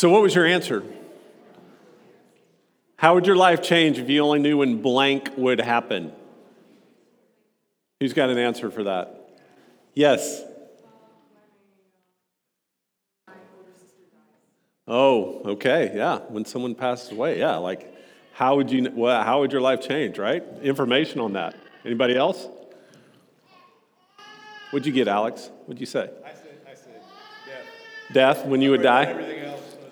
So, what was your answer? How would your life change if you only knew when blank would happen? Who's got an answer for that? Yes. Oh, okay, yeah. When someone passes away, yeah. Like, how would you? Well, how would your life change? Right? Information on that. Anybody else? What'd you get, Alex? What'd you say? I said, I said death. Death when you would die.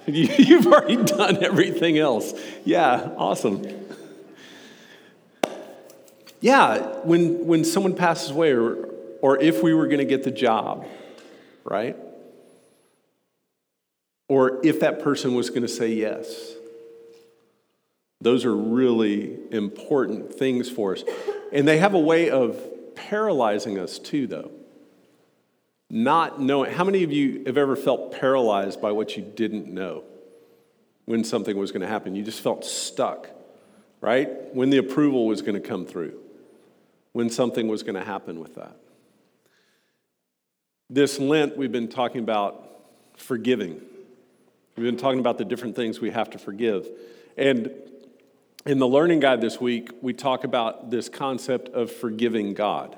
You've already done everything else. Yeah, awesome. Yeah, when, when someone passes away, or, or if we were going to get the job, right? Or if that person was going to say yes. Those are really important things for us. And they have a way of paralyzing us too, though. Not knowing. How many of you have ever felt paralyzed by what you didn't know when something was going to happen? You just felt stuck, right? When the approval was going to come through, when something was going to happen with that. This Lent, we've been talking about forgiving. We've been talking about the different things we have to forgive. And in the learning guide this week, we talk about this concept of forgiving God,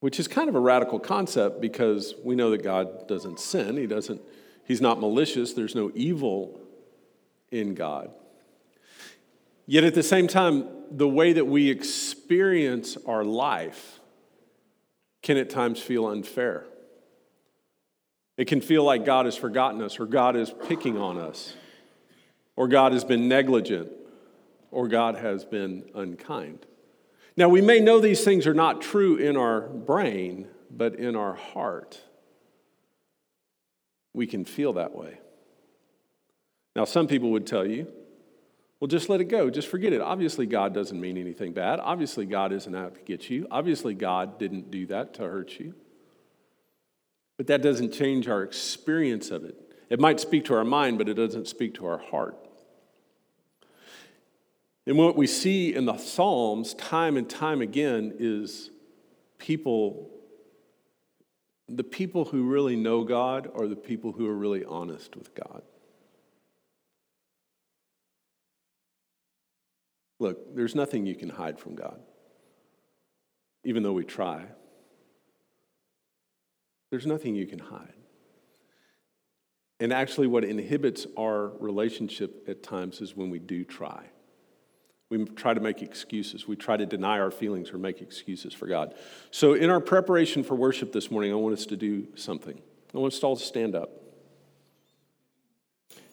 which is kind of a radical concept because we know that God doesn't sin. He doesn't, he's not malicious. There's no evil in God. Yet at the same time, the way that we experience our life can at times feel unfair. It can feel like God has forgotten us, or God is picking on us, or God has been negligent, or God has been unkind. Now, we may know these things are not true in our brain, but in our heart, we can feel that way. Now, some people would tell you, well, just let it go. Just forget it. Obviously, God doesn't mean anything bad. Obviously, God isn't out to get you. Obviously, God didn't do that to hurt you. But that doesn't change our experience of it. It might speak to our mind, but it doesn't speak to our heart. And what we see in the Psalms time and time again is people, the people who really know God are the people who are really honest with God. Look, there's nothing you can hide from God, even though we try. There's nothing you can hide. And actually, what inhibits our relationship at times is when we do try. We try to make excuses. We try to deny our feelings or make excuses for God. So, in our preparation for worship this morning, I want us to do something. I want us all to stand up.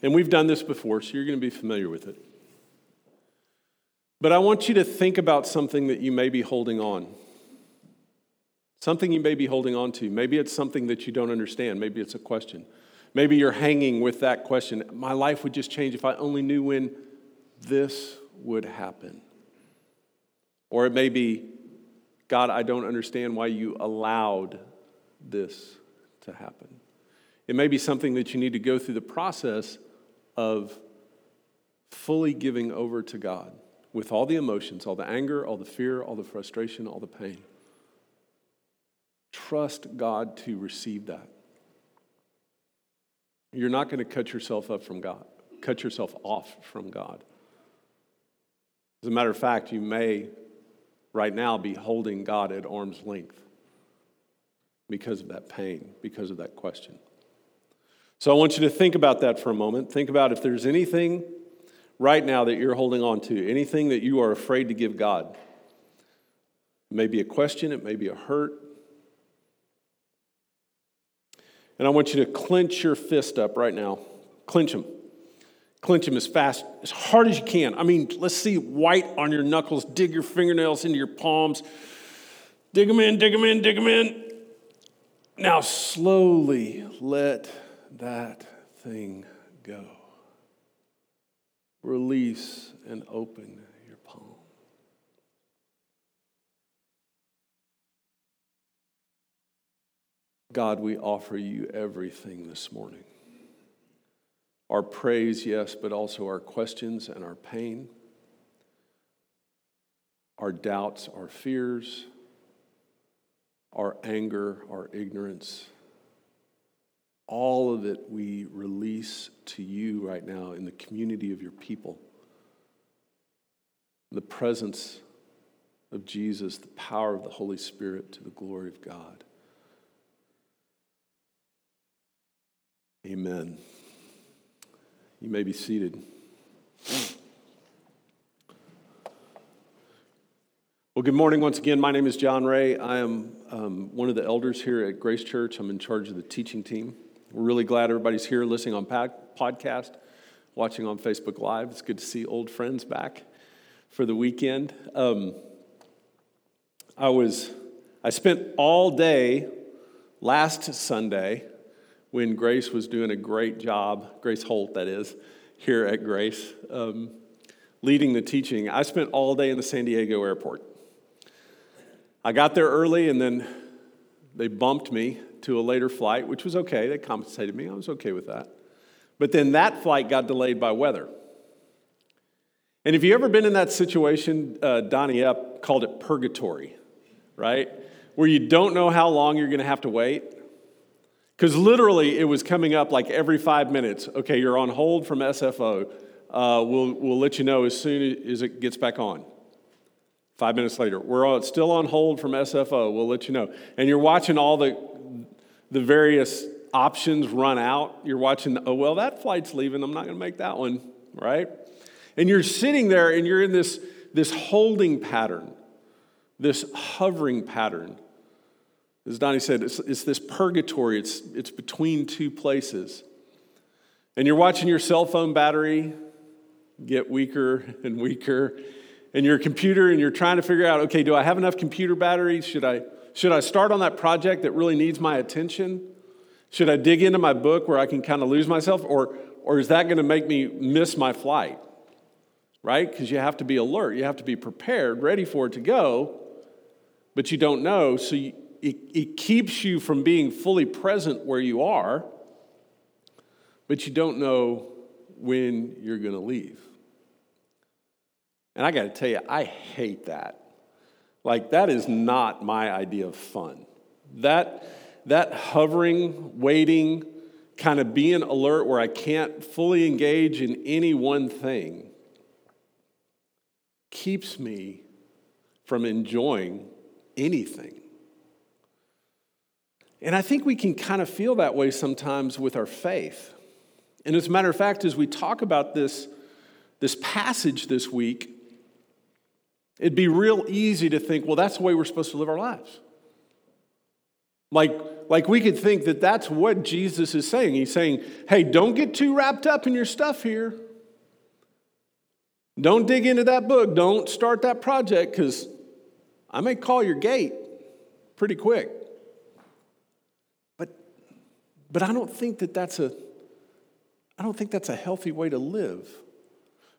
And we've done this before, so you're going to be familiar with it. But I want you to think about something that you may be holding on. Something you may be holding on to. Maybe it's something that you don't understand. Maybe it's a question. Maybe you're hanging with that question. My life would just change if I only knew when this would happen. Or it may be, God, I don't understand why you allowed this to happen. It may be something that you need to go through the process of fully giving over to God with all the emotions, all the anger, all the fear, all the frustration, all the pain. Trust God to receive that. You're not going to cut yourself up from God, cut yourself off from God. As a matter of fact, you may right now be holding God at arm's length because of that pain, because of that question. So I want you to think about that for a moment. Think about if there's anything right now that you're holding on to, anything that you are afraid to give God. It may be a question, it may be a hurt. And I want you to clench your fist up right now. Clench them. Clench them as fast, as hard as you can. I mean, let's see white on your knuckles. Dig your fingernails into your palms. Dig them in, dig them in, dig them in. Now, slowly let that thing go. Release and open your palm. God, we offer you everything this morning. Our praise, yes, but also our questions and our pain, our doubts, our fears, our anger, our ignorance. all of it we release to you right now in the community of your people. The presence of Jesus, the power of the Holy Spirit to the glory of God. Amen. You may be seated. Well, good morning once again. My name is John Ray. I am um, one of the elders here at Grace Church. I'm in charge of the teaching team. We're really glad everybody's here listening on podcast, watching on Facebook Live. It's good to see old friends back for the weekend. Um, I was I spent all day last Sunday when Grace was doing a great job, Grace Holt, that is, here at Grace, um, leading the teaching. I spent all day in the San Diego airport. I got there early and then they bumped me to a later flight, which was okay. They compensated me. I was okay with that. But then that flight got delayed by weather. And if you've ever been in that situation, uh, Donnie Epp called it purgatory, right? Where you don't know how long you're going to have to wait. Because literally, it was coming up like every five minutes. Okay, you're on hold from SFO. Uh, we'll, we'll let you know as soon as it gets back on. Five minutes later, we're on, still on hold from SFO. We'll let you know. And you're watching all the, the various options run out. You're watching, oh, well, that flight's leaving. I'm not going to make that one, right? And you're sitting there and you're in this, this holding pattern, this hovering pattern. As Donnie said, it's, it's this purgatory, it's, it's between two places. And you're watching your cell phone battery get weaker and weaker and your computer and you're trying to figure out okay, do I have enough computer batteries? Should I, should I start on that project that really needs my attention? Should I dig into my book where I can kind of lose myself? Or, or is that going to make me miss my flight? Right? Because you have to be alert, you have to be prepared, ready for it to go, but you don't know. So you, it, it keeps you from being fully present where you are, but you don't know when you're going to leave. And I got to tell you, I hate that. Like, that is not my idea of fun. That, that hovering, waiting, kind of being alert where I can't fully engage in any one thing keeps me from enjoying anything. And I think we can kind of feel that way sometimes with our faith. And as a matter of fact, as we talk about this, this passage this week, It'd be real easy to think, well, that's the way we're supposed to live our lives. Like, like we could think that that's what Jesus is saying. He's saying, hey, don't get too wrapped up in your stuff here. Don't dig into that book. Don't start that project because I may call your gate pretty quick. But, I don't think that that's a, I don't think that's a healthy way to live.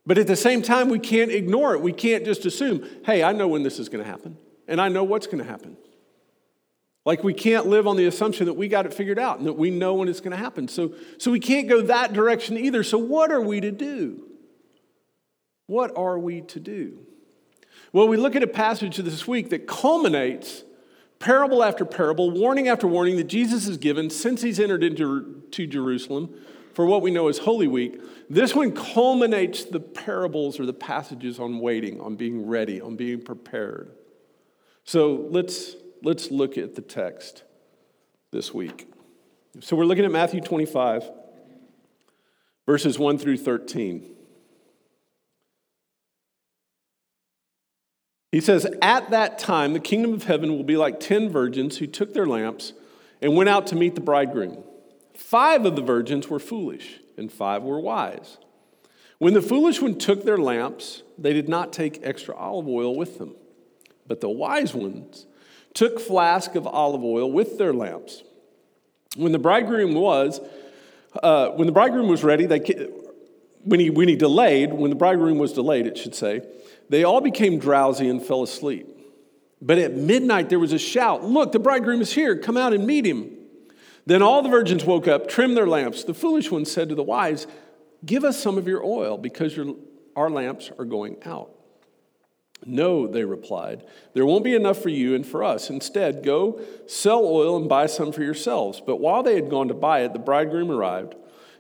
But at the same time, we can't ignore it. We can't just assume, hey, I know when this is going to happen, and I know what's going to happen. Like we can't live on the assumption that we got it figured out and that we know when it's going to happen. So, so we can't go that direction either. So, what are we to do? What are we to do? Well, we look at a passage this week that culminates parable after parable, warning after warning that Jesus has given since he's entered into to Jerusalem for what we know as Holy Week. This one culminates the parables or the passages on waiting, on being ready, on being prepared. So let's, let's look at the text this week. So we're looking at Matthew 25, verses 1 through 13. He says, At that time, the kingdom of heaven will be like ten virgins who took their lamps and went out to meet the bridegroom. Five of the virgins were foolish, and five were wise. When the foolish one took their lamps, they did not take extra olive oil with them. But the wise ones took flask of olive oil with their lamps. When the bridegroom was, uh, when the bridegroom was ready, they, when, he, when he delayed, when the bridegroom was delayed, it should say, they all became drowsy and fell asleep. But at midnight there was a shout, Look, the bridegroom is here, come out and meet him. Then all the virgins woke up, trimmed their lamps. The foolish ones said to the wise, Give us some of your oil, because your, our lamps are going out. No, they replied, there won't be enough for you and for us. Instead, go sell oil and buy some for yourselves. But while they had gone to buy it, the bridegroom arrived,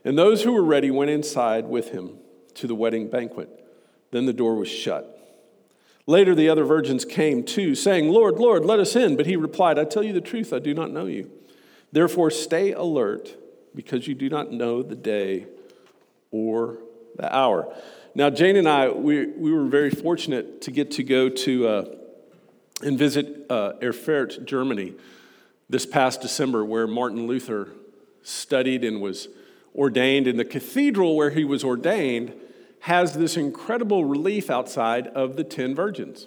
and those who were ready went inside with him to the wedding banquet. Then the door was shut. Later, the other virgins came too, saying, Lord, Lord, let us in. But he replied, I tell you the truth, I do not know you. Therefore, stay alert, because you do not know the day or the hour. Now, Jane and I, we, we were very fortunate to get to go to uh, and visit uh, Erfurt, Germany, this past December, where Martin Luther studied and was ordained. And the cathedral where he was ordained has this incredible relief outside of the 10 virgins.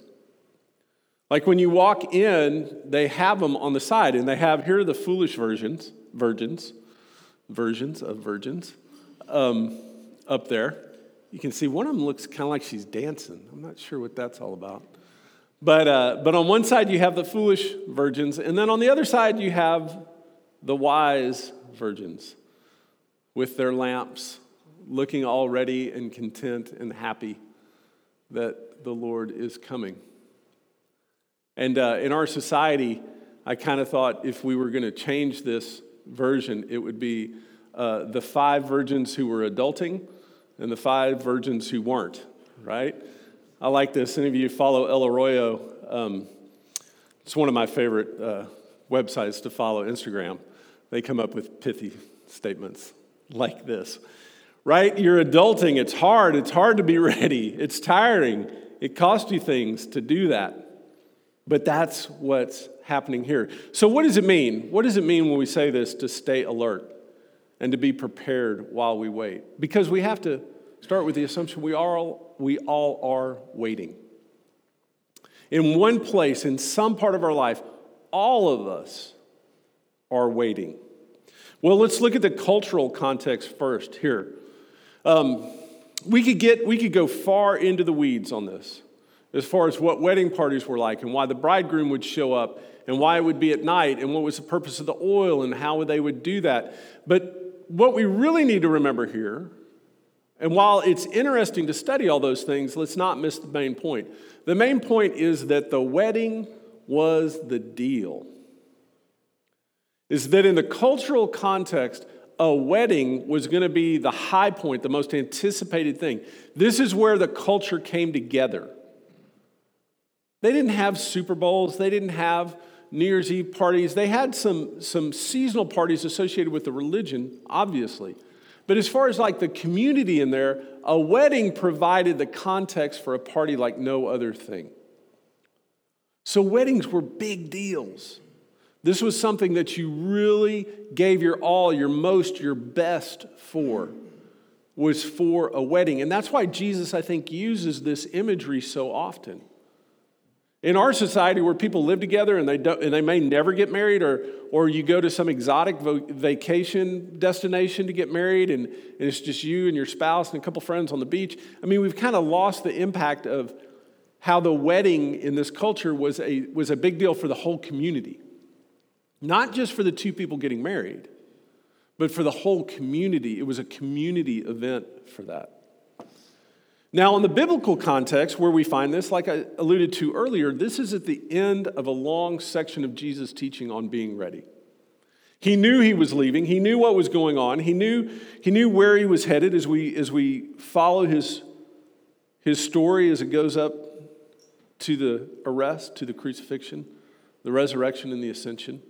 Like when you walk in, they have them on the side, and they have here are the foolish virgins, virgins, versions of virgins um, up there. You can see one of them looks kind of like she's dancing. I'm not sure what that's all about. But, uh, but on one side, you have the foolish virgins, and then on the other side, you have the wise virgins with their lamps, looking already and content and happy that the Lord is coming. And uh, in our society, I kind of thought if we were going to change this version, it would be uh, the five virgins who were adulting and the five virgins who weren't, right? I like this. Any of you follow El Arroyo? Um, it's one of my favorite uh, websites to follow, Instagram. They come up with pithy statements like this, right? You're adulting. It's hard. It's hard to be ready. It's tiring. It costs you things to do that. But that's what's happening here. So, what does it mean? What does it mean when we say this to stay alert and to be prepared while we wait? Because we have to start with the assumption we, all, we all are waiting. In one place, in some part of our life, all of us are waiting. Well, let's look at the cultural context first here. Um, we, could get, we could go far into the weeds on this as far as what wedding parties were like and why the bridegroom would show up and why it would be at night and what was the purpose of the oil and how they would do that. But what we really need to remember here, and while it's interesting to study all those things, let's not miss the main point. The main point is that the wedding was the deal. Is that in the cultural context, a wedding was going to be the high point, the most anticipated thing. This is where the culture came together. They didn't have Super Bowls, they didn't have New Year's Eve parties. They had some, some seasonal parties associated with the religion, obviously. But as far as like the community in there, a wedding provided the context for a party like no other thing. So weddings were big deals. This was something that you really gave your all, your most, your best for, was for a wedding. And that's why Jesus, I think, uses this imagery so often. In our society where people live together and they, don't, and they may never get married, or, or you go to some exotic vacation destination to get married and, and it's just you and your spouse and a couple friends on the beach, I mean, we've kind of lost the impact of how the wedding in this culture was a, was a big deal for the whole community. Not just for the two people getting married, but for the whole community. It was a community event for that. Now, in the biblical context where we find this, like I alluded to earlier, this is at the end of a long section of Jesus' teaching on being ready. He knew he was leaving. He knew what was going on. He knew, he knew where he was headed as we, as we follow his, his story as it goes up to the arrest, to the crucifixion, the resurrection, and the ascension.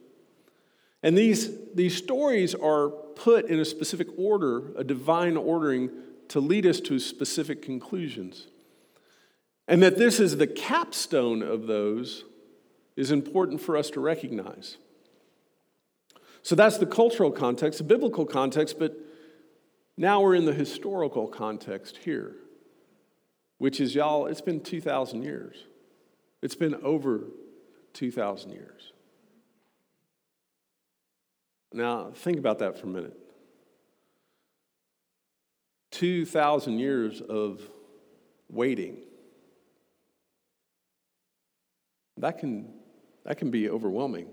And these, these stories are put in a specific order, a divine ordering to lead us to specific conclusions. And that this is the capstone of those is important for us to recognize. So that's the cultural context, the biblical context, but now we're in the historical context here, which is, y'all, it's been 2,000 years. It's been over 2,000 years. Now, think about that for a minute. 2,000 years of waiting. That can, that can be overwhelming.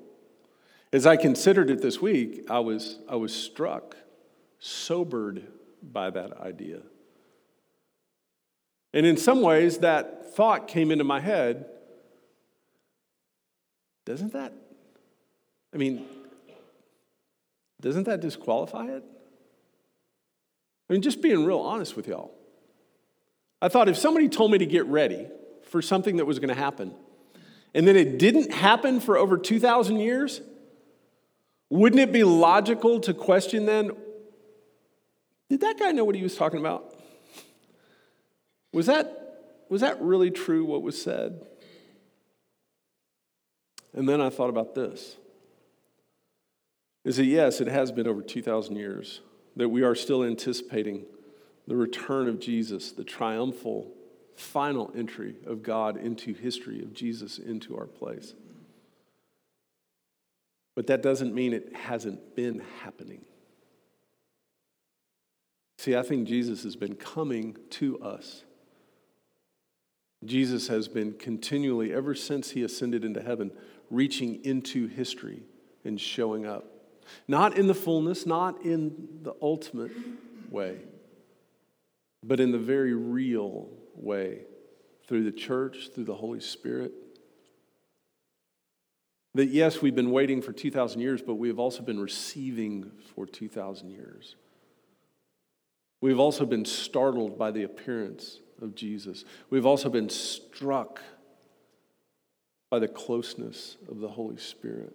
As I considered it this week, I was, I was struck, sobered by that idea. And in some ways, that thought came into my head doesn't that, I mean, doesn't that disqualify it? I mean, just being real honest with y'all. I thought if somebody told me to get ready for something that was going to happen, and then it didn't happen for over 2,000 years, wouldn't it be logical to question then did that guy know what he was talking about? Was that, was that really true what was said? And then I thought about this is that yes, it has been over 2,000 years that we are still anticipating the return of Jesus, the triumphal final entry of God into history, of Jesus into our place. But that doesn't mean it hasn't been happening. See, I think Jesus has been coming to us. Jesus has been continually, ever since he ascended into heaven, reaching into history and showing up. Not in the fullness, not in the ultimate way, but in the very real way through the church, through the Holy Spirit. That yes, we've been waiting for 2,000 years, but we have also been receiving for 2,000 years. We've also been startled by the appearance of Jesus. We've also been struck by the closeness of the Holy Spirit.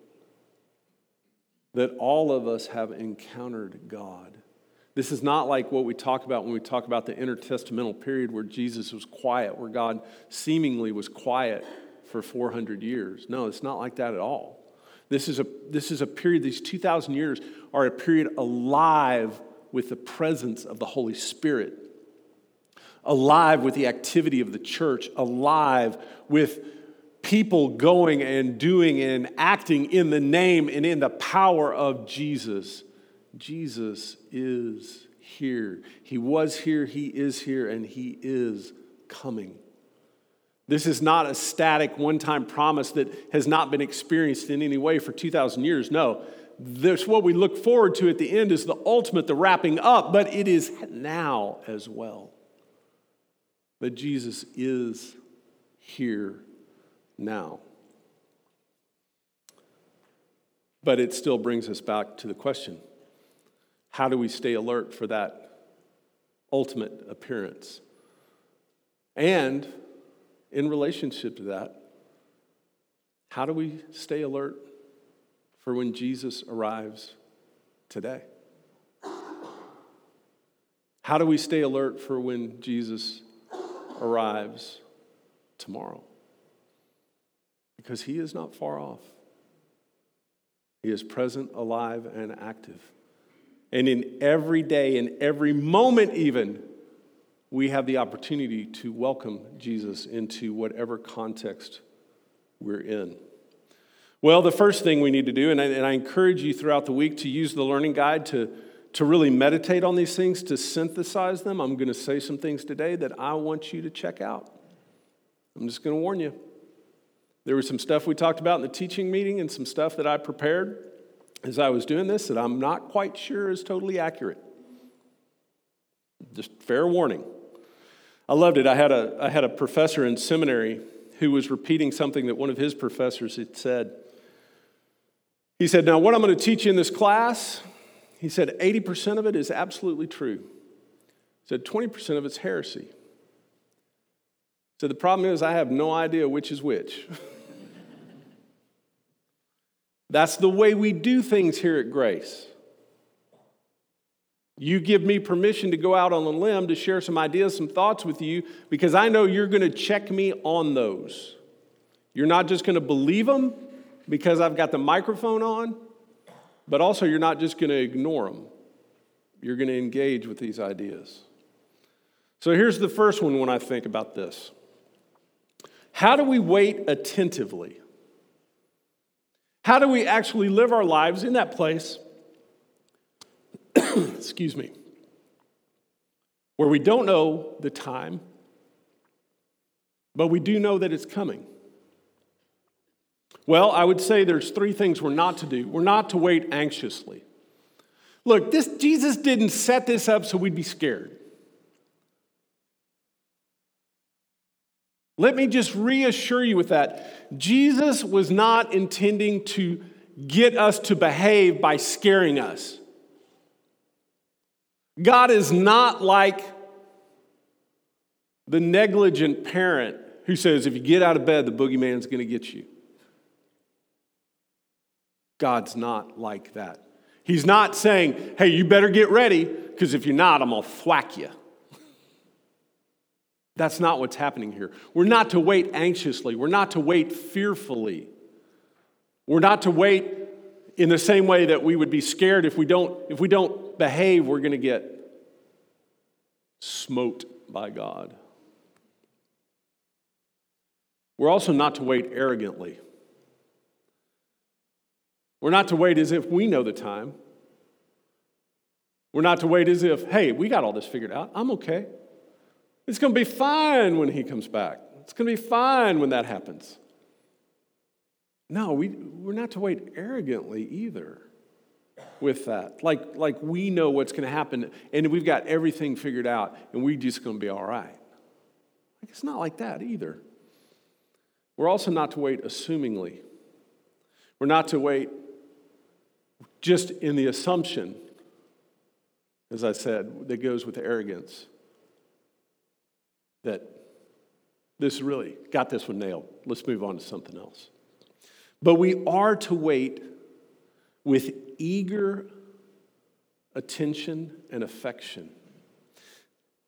That all of us have encountered God. This is not like what we talk about when we talk about the intertestamental period where Jesus was quiet, where God seemingly was quiet for 400 years. No, it's not like that at all. This is a, this is a period, these 2,000 years are a period alive with the presence of the Holy Spirit, alive with the activity of the church, alive with people going and doing and acting in the name and in the power of Jesus. Jesus is here. He was here, He is here, and He is coming. This is not a static one time promise that has not been experienced in any way for 2,000 years. No, this, what we look forward to at the end is the ultimate, the wrapping up, but it is now as well. That Jesus is here now. But it still brings us back to the question how do we stay alert for that ultimate appearance? And in relationship to that, how do we stay alert for when Jesus arrives today? How do we stay alert for when Jesus arrives tomorrow? Because he is not far off. He is present, alive, and active. And in every day, in every moment, even, we have the opportunity to welcome Jesus into whatever context we're in. Well, the first thing we need to do, and I, and I, encourage you throughout the week to use the learning guide to, to really meditate on these things, to synthesize them. I'm going to say some things today that I want you to check out. I'm just going to warn you. There was some stuff we talked about in the teaching meeting and some stuff that I prepared as I was doing this that I'm not quite sure is totally accurate. Just fair warning. I loved it. I had a, I had a professor in seminary who was repeating something that one of his professors had said. He said, Now, what I'm going to teach you in this class, he said, 80% of it is absolutely true. He said, 20% of it's heresy. So the problem is, I have no idea which is which. That's the way we do things here at Grace. You give me permission to go out on a limb to share some ideas, some thoughts with you, because I know you're going to check me on those. You're not just going to believe them because I've got the microphone on, but also you're not just going to ignore them. You're going to engage with these ideas. So here's the first one when I think about this How do we wait attentively? How do we actually live our lives in that place? Excuse me. Where we don't know the time, but we do know that it's coming. Well, I would say there's three things we're not to do. We're not to wait anxiously. Look, this Jesus didn't set this up so we'd be scared. Let me just reassure you with that. Jesus was not intending to get us to behave by scaring us. God is not like the negligent parent who says, if you get out of bed, the boogeyman's going to get you. God's not like that. He's not saying, hey, you better get ready, because if you're not, I'm going to thwack you. That's not what's happening here. We're not to wait anxiously. We're not to wait fearfully. We're not to wait in the same way that we would be scared if we don't, if we don't behave, we're going to get smote by God. We're also not to wait arrogantly. We're not to wait as if we know the time. We're not to wait as if, hey, we got all this figured out. I'm okay. It's going to be fine when he comes back. It's going to be fine when that happens. No, we, we're not to wait arrogantly either with that. Like, like we know what's going to happen and we've got everything figured out and we're just going to be all right. Like, it's not like that either. We're also not to wait assumingly. We're not to wait just in the assumption, as I said, that goes with arrogance, that this really got this one nailed. Let's move on to something else. But we are to wait with eager attention and affection.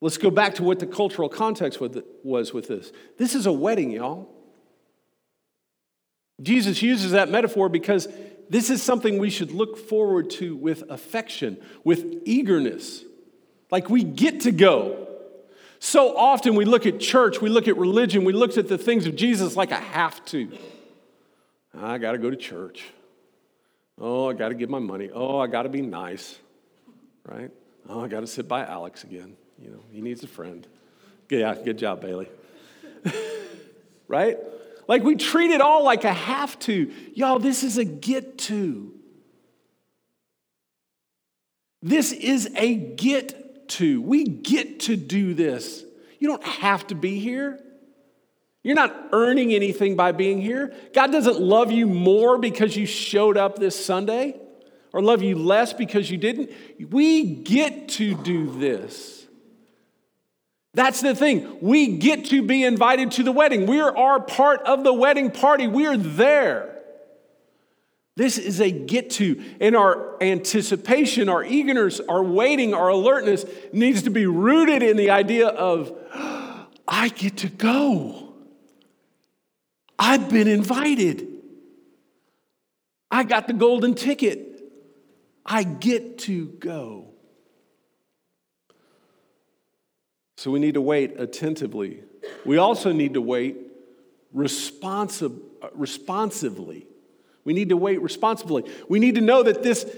Let's go back to what the cultural context was with this. This is a wedding, y'all. Jesus uses that metaphor because this is something we should look forward to with affection, with eagerness. Like we get to go. So often we look at church, we look at religion, we look at the things of Jesus like I have to. I got to go to church. Oh, I got to give my money. Oh, I got to be nice, right? Oh, I got to sit by Alex again. You know, he needs a friend. Yeah, good job, Bailey. right? Like we treat it all like a have to. Y'all, this is a get to. This is a get to. We get to do this. You don't have to be here. You're not earning anything by being here. God doesn't love you more because you showed up this Sunday or love you less because you didn't. We get to do this. That's the thing. We get to be invited to the wedding. We are part of the wedding party. We are there. This is a get to, and our anticipation, our eagerness, our waiting, our alertness needs to be rooted in the idea of, I get to go. I've been invited. I got the golden ticket. I get to go. So we need to wait attentively. We also need to wait responsive, uh, responsively. We need to wait responsibly. We need to know that this,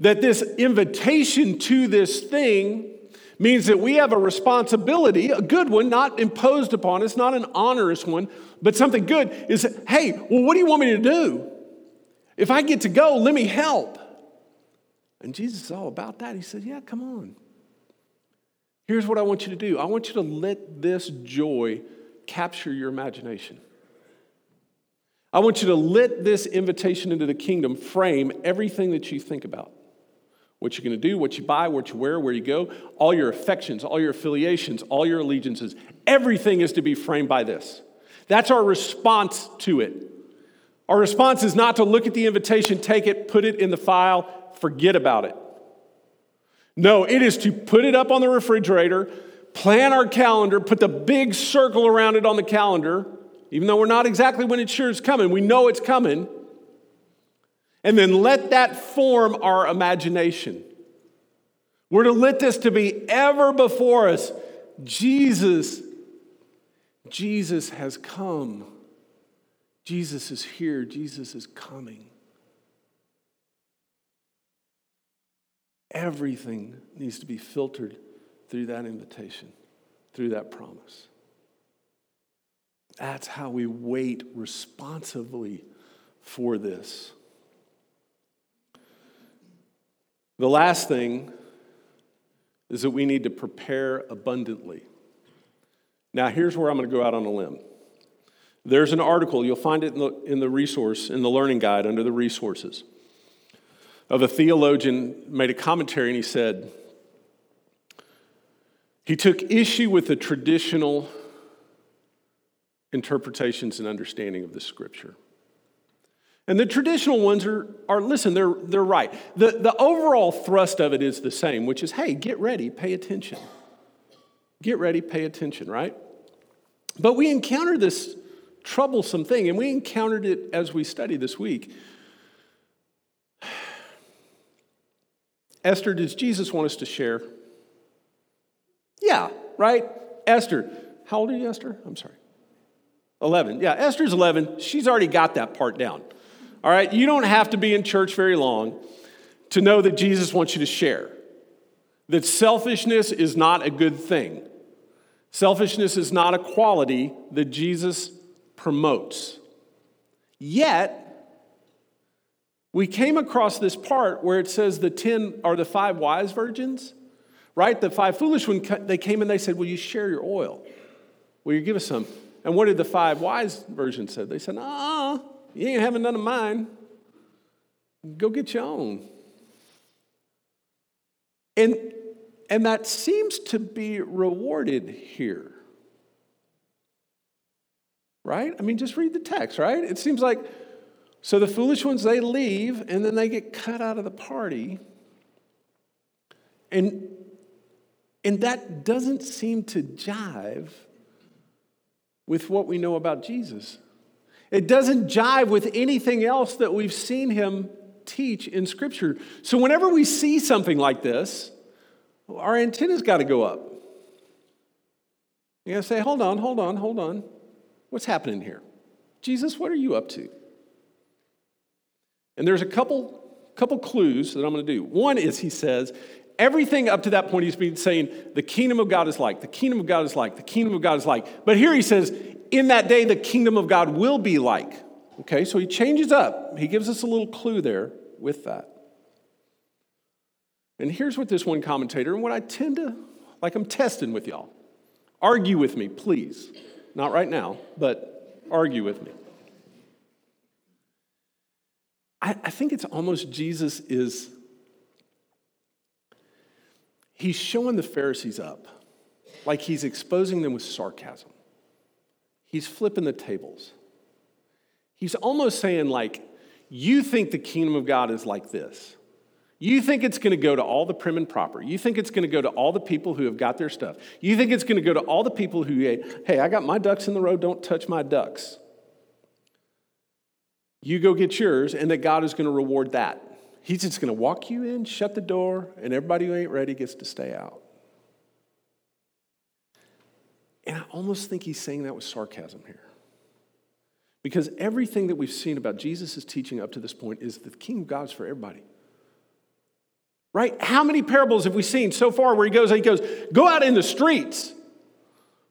that this invitation to this thing means that we have a responsibility, a good one, not imposed upon us, not an onerous one, but something good is hey, well, what do you want me to do? If I get to go, let me help. And Jesus is all about that. He said, Yeah, come on. Here's what I want you to do I want you to let this joy capture your imagination. I want you to let this invitation into the kingdom frame everything that you think about what you're going to do, what you buy, what you wear, where you go, all your affections, all your affiliations, all your allegiances. Everything is to be framed by this. That's our response to it. Our response is not to look at the invitation, take it, put it in the file, forget about it. No, it is to put it up on the refrigerator, plan our calendar, put the big circle around it on the calendar, even though we're not exactly when it sure is coming, we know it's coming. And then let that form our imagination. We're to let this to be ever before us. Jesus, Jesus has come. Jesus is here. Jesus is coming. Everything needs to be filtered through that invitation, through that promise. That's how we wait responsively for this. The last thing is that we need to prepare abundantly. Now, here's where I'm going to go out on a limb. There's an article, you'll find it in the, in the resource, in the learning guide under the resources, of a theologian made a commentary and he said, he took issue with the traditional interpretations and understanding of the scripture. And the traditional ones are, are listen, they're, they're right. The, the overall thrust of it is the same, which is hey, get ready, pay attention. Get ready, pay attention, right? But we encounter this troublesome thing, and we encountered it as we study this week. Esther, does Jesus want us to share? Yeah, right? Esther. How old are you, Esther? I'm sorry. 11. Yeah, Esther's 11. She's already got that part down. All right, you don't have to be in church very long to know that Jesus wants you to share. That selfishness is not a good thing. Selfishness is not a quality that Jesus promotes. Yet, we came across this part where it says the 10 are the five wise virgins, right? The five foolish ones, they came and they said, Will you share your oil? Will you give us some? And what did the five wise virgins say? They said, Ah, you ain't having none of mine. Go get your own. And, and that seems to be rewarded here. Right? I mean, just read the text, right? It seems like so the foolish ones, they leave and then they get cut out of the party. And, and that doesn't seem to jive with what we know about Jesus. It doesn't jive with anything else that we've seen him teach in Scripture. So whenever we see something like this, our antenna's got to go up. You got to say, hold on, hold on, hold on. What's happening here? Jesus, what are you up to? And there's a couple, couple clues that I'm going to do. One is he says, everything up to that point he's been saying, the kingdom of God is like, the kingdom of God is like, the kingdom of God is like. But here he says, in that day, the kingdom of God will be like. Okay, so he changes up. He gives us a little clue there with that. And here's what this one commentator, and what I tend to, like I'm testing with y'all. Argue with me, please. Not right now, but argue with me. I, I think it's almost Jesus is, he's showing the Pharisees up, like he's exposing them with sarcasm. He's flipping the tables. He's almost saying, like, you think the kingdom of God is like this. You think it's going to go to all the prim and proper. You think it's going to go to all the people who have got their stuff. You think it's going to go to all the people who, hey, I got my ducks in the row, don't touch my ducks. You go get yours, and that God is going to reward that. He's just going to walk you in, shut the door, and everybody who ain't ready gets to stay out. And I almost think he's saying that with sarcasm here. Because everything that we've seen about Jesus' teaching up to this point is the kingdom of God is for everybody. Right? How many parables have we seen so far where he goes, and he goes, go out in the streets,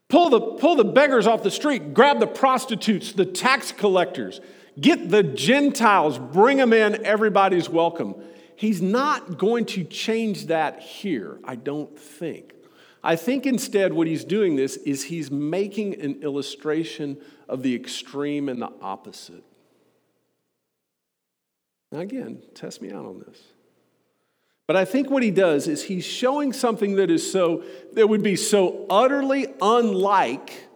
pull the, pull the beggars off the street, grab the prostitutes, the tax collectors, get the Gentiles, bring them in, everybody's welcome. He's not going to change that here, I don't think. I think instead what he's doing this is he's making an illustration of the extreme and the opposite. Now, again, test me out on this. But I think what he does is he's showing something that is so, that would be so utterly unlike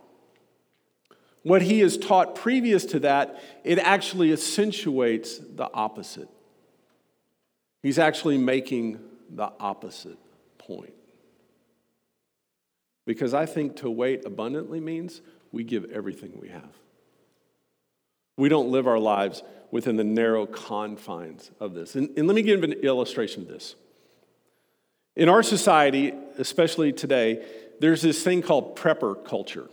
what he has taught previous to that, it actually accentuates the opposite. He's actually making the opposite point. Because I think to wait abundantly means we give everything we have. We don't live our lives within the narrow confines of this. And, and let me give an illustration of this. In our society, especially today, there's this thing called prepper culture.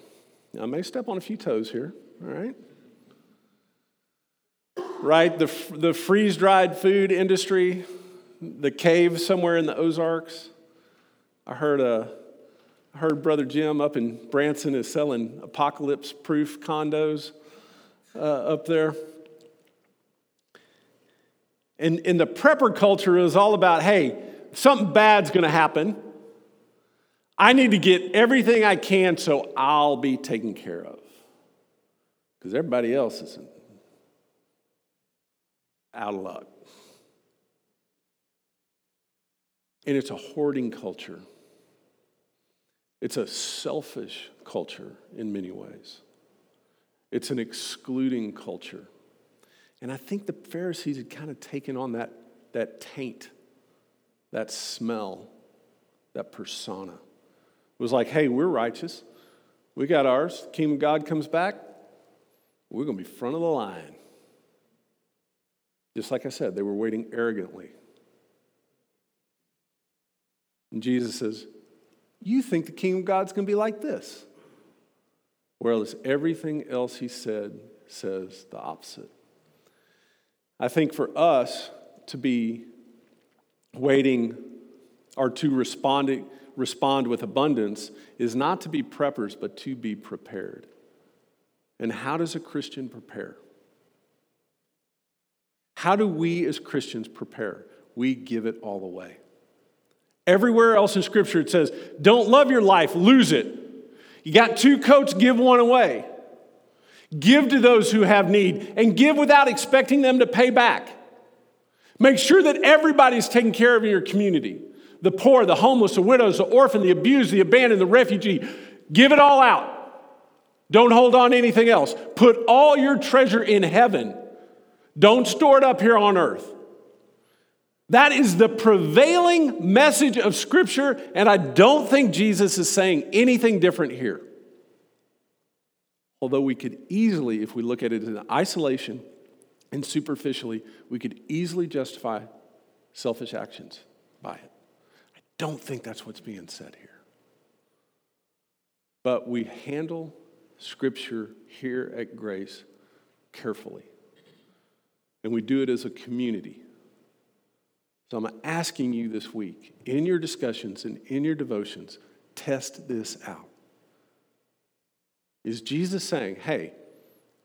I may step on a few toes here, all right? Right? The, the freeze dried food industry, the cave somewhere in the Ozarks. I heard a I heard Brother Jim up in Branson is selling apocalypse proof condos uh, up there. And, and the prepper culture is all about hey, something bad's going to happen. I need to get everything I can so I'll be taken care of. because everybody else is out of luck. And it's a hoarding culture. It's a selfish culture in many ways. It's an excluding culture. And I think the Pharisees had kind of taken on that, that taint, that smell, that persona. Was like, hey, we're righteous. We got ours. Kingdom of God comes back. We're going to be front of the line. Just like I said, they were waiting arrogantly. And Jesus says, You think the kingdom of God's going to be like this? Whereas everything else he said says the opposite. I think for us to be waiting or to respond, respond with abundance is not to be preppers, but to be prepared. And how does a Christian prepare? How do we as Christians prepare? We give it all away. Everywhere else in Scripture it says, don't love your life, lose it. You got two coats, give one away. Give to those who have need and give without expecting them to pay back. Make sure that everybody's taken care of in your community the poor, the homeless, the widows, the orphan, the abused, the abandoned, the refugee. Give it all out. Don't hold on to anything else. Put all your treasure in heaven. Don't store it up here on earth. That is the prevailing message of Scripture, and I don't think Jesus is saying anything different here. Although we could easily, if we look at it in isolation and superficially, we could easily justify selfish actions by it. Don't think that's what's being said here. But we handle Scripture here at Grace carefully, and we do it as a community. So I'm asking you this week, in your discussions and in your devotions, test this out. Is Jesus saying, hey,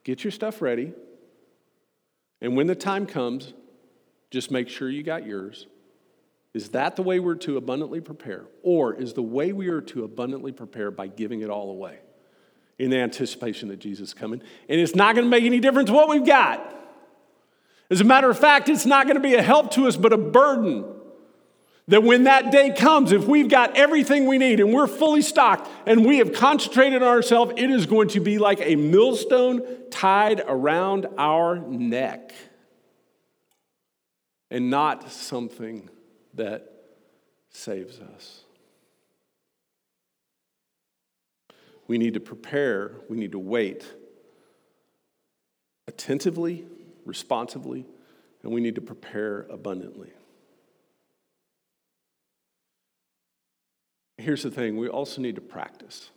get your stuff ready, and when the time comes, just make sure you got yours? Is that the way we're to abundantly prepare? Or is the way we are to abundantly prepare by giving it all away in anticipation that Jesus is coming? And it's not going to make any difference what we've got. As a matter of fact, it's not going to be a help to us, but a burden. That when that day comes, if we've got everything we need and we're fully stocked and we have concentrated on ourselves, it is going to be like a millstone tied around our neck and not something that saves us. We need to prepare, we need to wait attentively responsively, and we need to prepare abundantly. Here's the thing we also need to practice.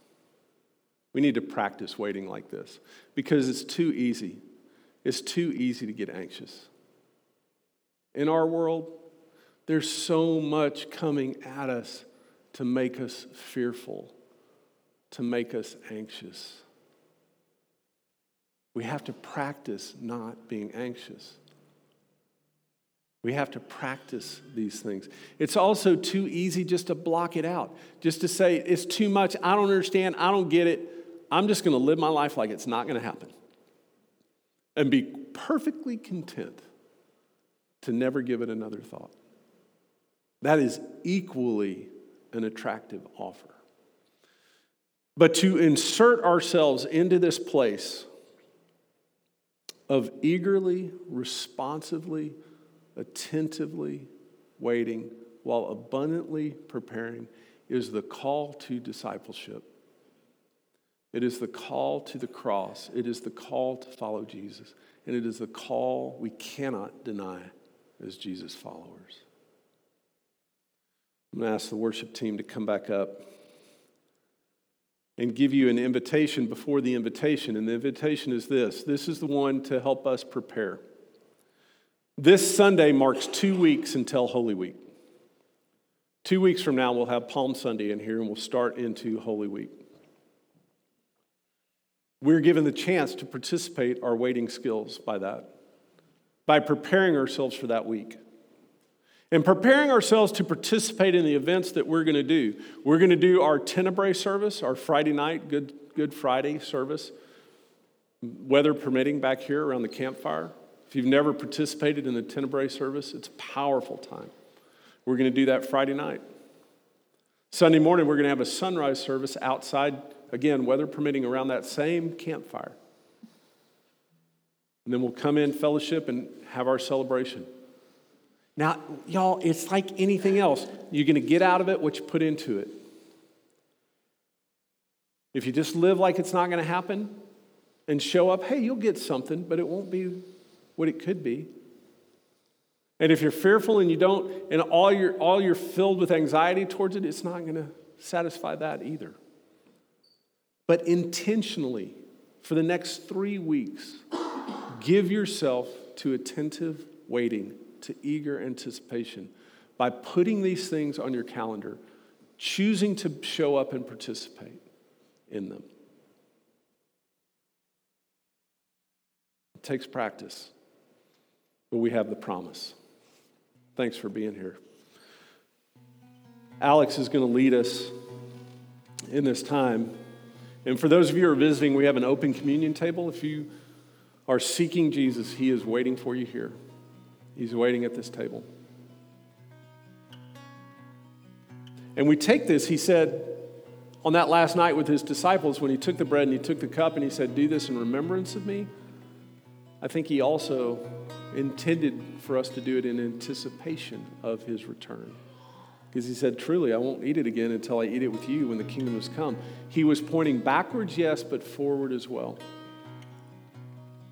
We need to practice waiting like this because it's too easy. It's too easy to get anxious. In our world, there's so much coming at us to make us fearful, to make us anxious. We have to practice not being anxious. We have to practice these things. It's also too easy just to block it out, just to say, it's too much, I don't understand, I don't get it. I'm just going to live my life like it's not going to happen and be perfectly content to never give it another thought. That is equally an attractive offer. But to insert ourselves into this place of eagerly, responsively, attentively waiting while abundantly preparing is the call to discipleship. It is the call to the cross. It is the call to follow Jesus. And it is the call we cannot deny as Jesus followers. I'm going to ask the worship team to come back up and give you an invitation before the invitation. And the invitation is this this is the one to help us prepare. This Sunday marks two weeks until Holy Week. Two weeks from now, we'll have Palm Sunday in here and we'll start into Holy Week. We're given the chance to participate our waiting skills by that, by preparing ourselves for that week. And preparing ourselves to participate in the events that we're going to do. We're going to do our Tenebrae service, our Friday night, Good, Good Friday service. weather permitting, back here around the campfire. If you've never participated in the Tenebrae service, it's a powerful time. We're going to do that Friday night. Sunday morning, we're going to have a sunrise service outside, again, weather permitting, around that same campfire. And then we'll come in, fellowship, and have our celebration. Now, y'all, it's like anything else. You're going to get out of it what you put into it. If you just live like it's not going to happen and show up, hey, you'll get something, but it won't be what it could be. And if you're fearful and you don't, and all you're, all you're filled with anxiety towards it, it's not going to satisfy that either. But intentionally, for the next three weeks, give yourself to attentive waiting, to eager anticipation by putting these things on your calendar, choosing to show up and participate in them. It takes practice, but we have the promise. Thanks for being here. Alex is going to lead us in this time. And for those of you who are visiting, we have an open communion table. If you are seeking Jesus, he is waiting for you here. He's waiting at this table. And we take this, he said, on that last night with his disciples when he took the bread and he took the cup and he said, Do this in remembrance of me. I think he also intended for us to do it in anticipation of his return. Because he said, Truly, I won't eat it again until I eat it with you when the kingdom has come. He was pointing backwards, yes, but forward as well.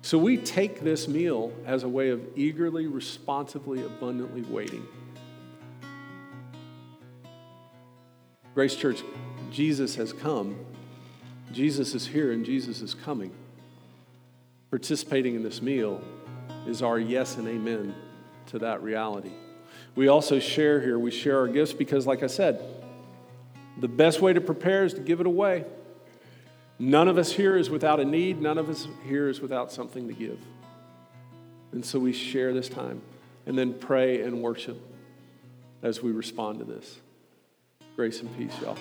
So we take this meal as a way of eagerly, responsively, abundantly waiting. Grace Church, Jesus has come. Jesus is here and Jesus is coming. Participating in this meal is our yes and amen to that reality. We also share here, we share our gifts because, like I said, the best way to prepare is to give it away. None of us here is without a need, none of us here is without something to give. And so we share this time and then pray and worship as we respond to this. Grace and peace, y'all.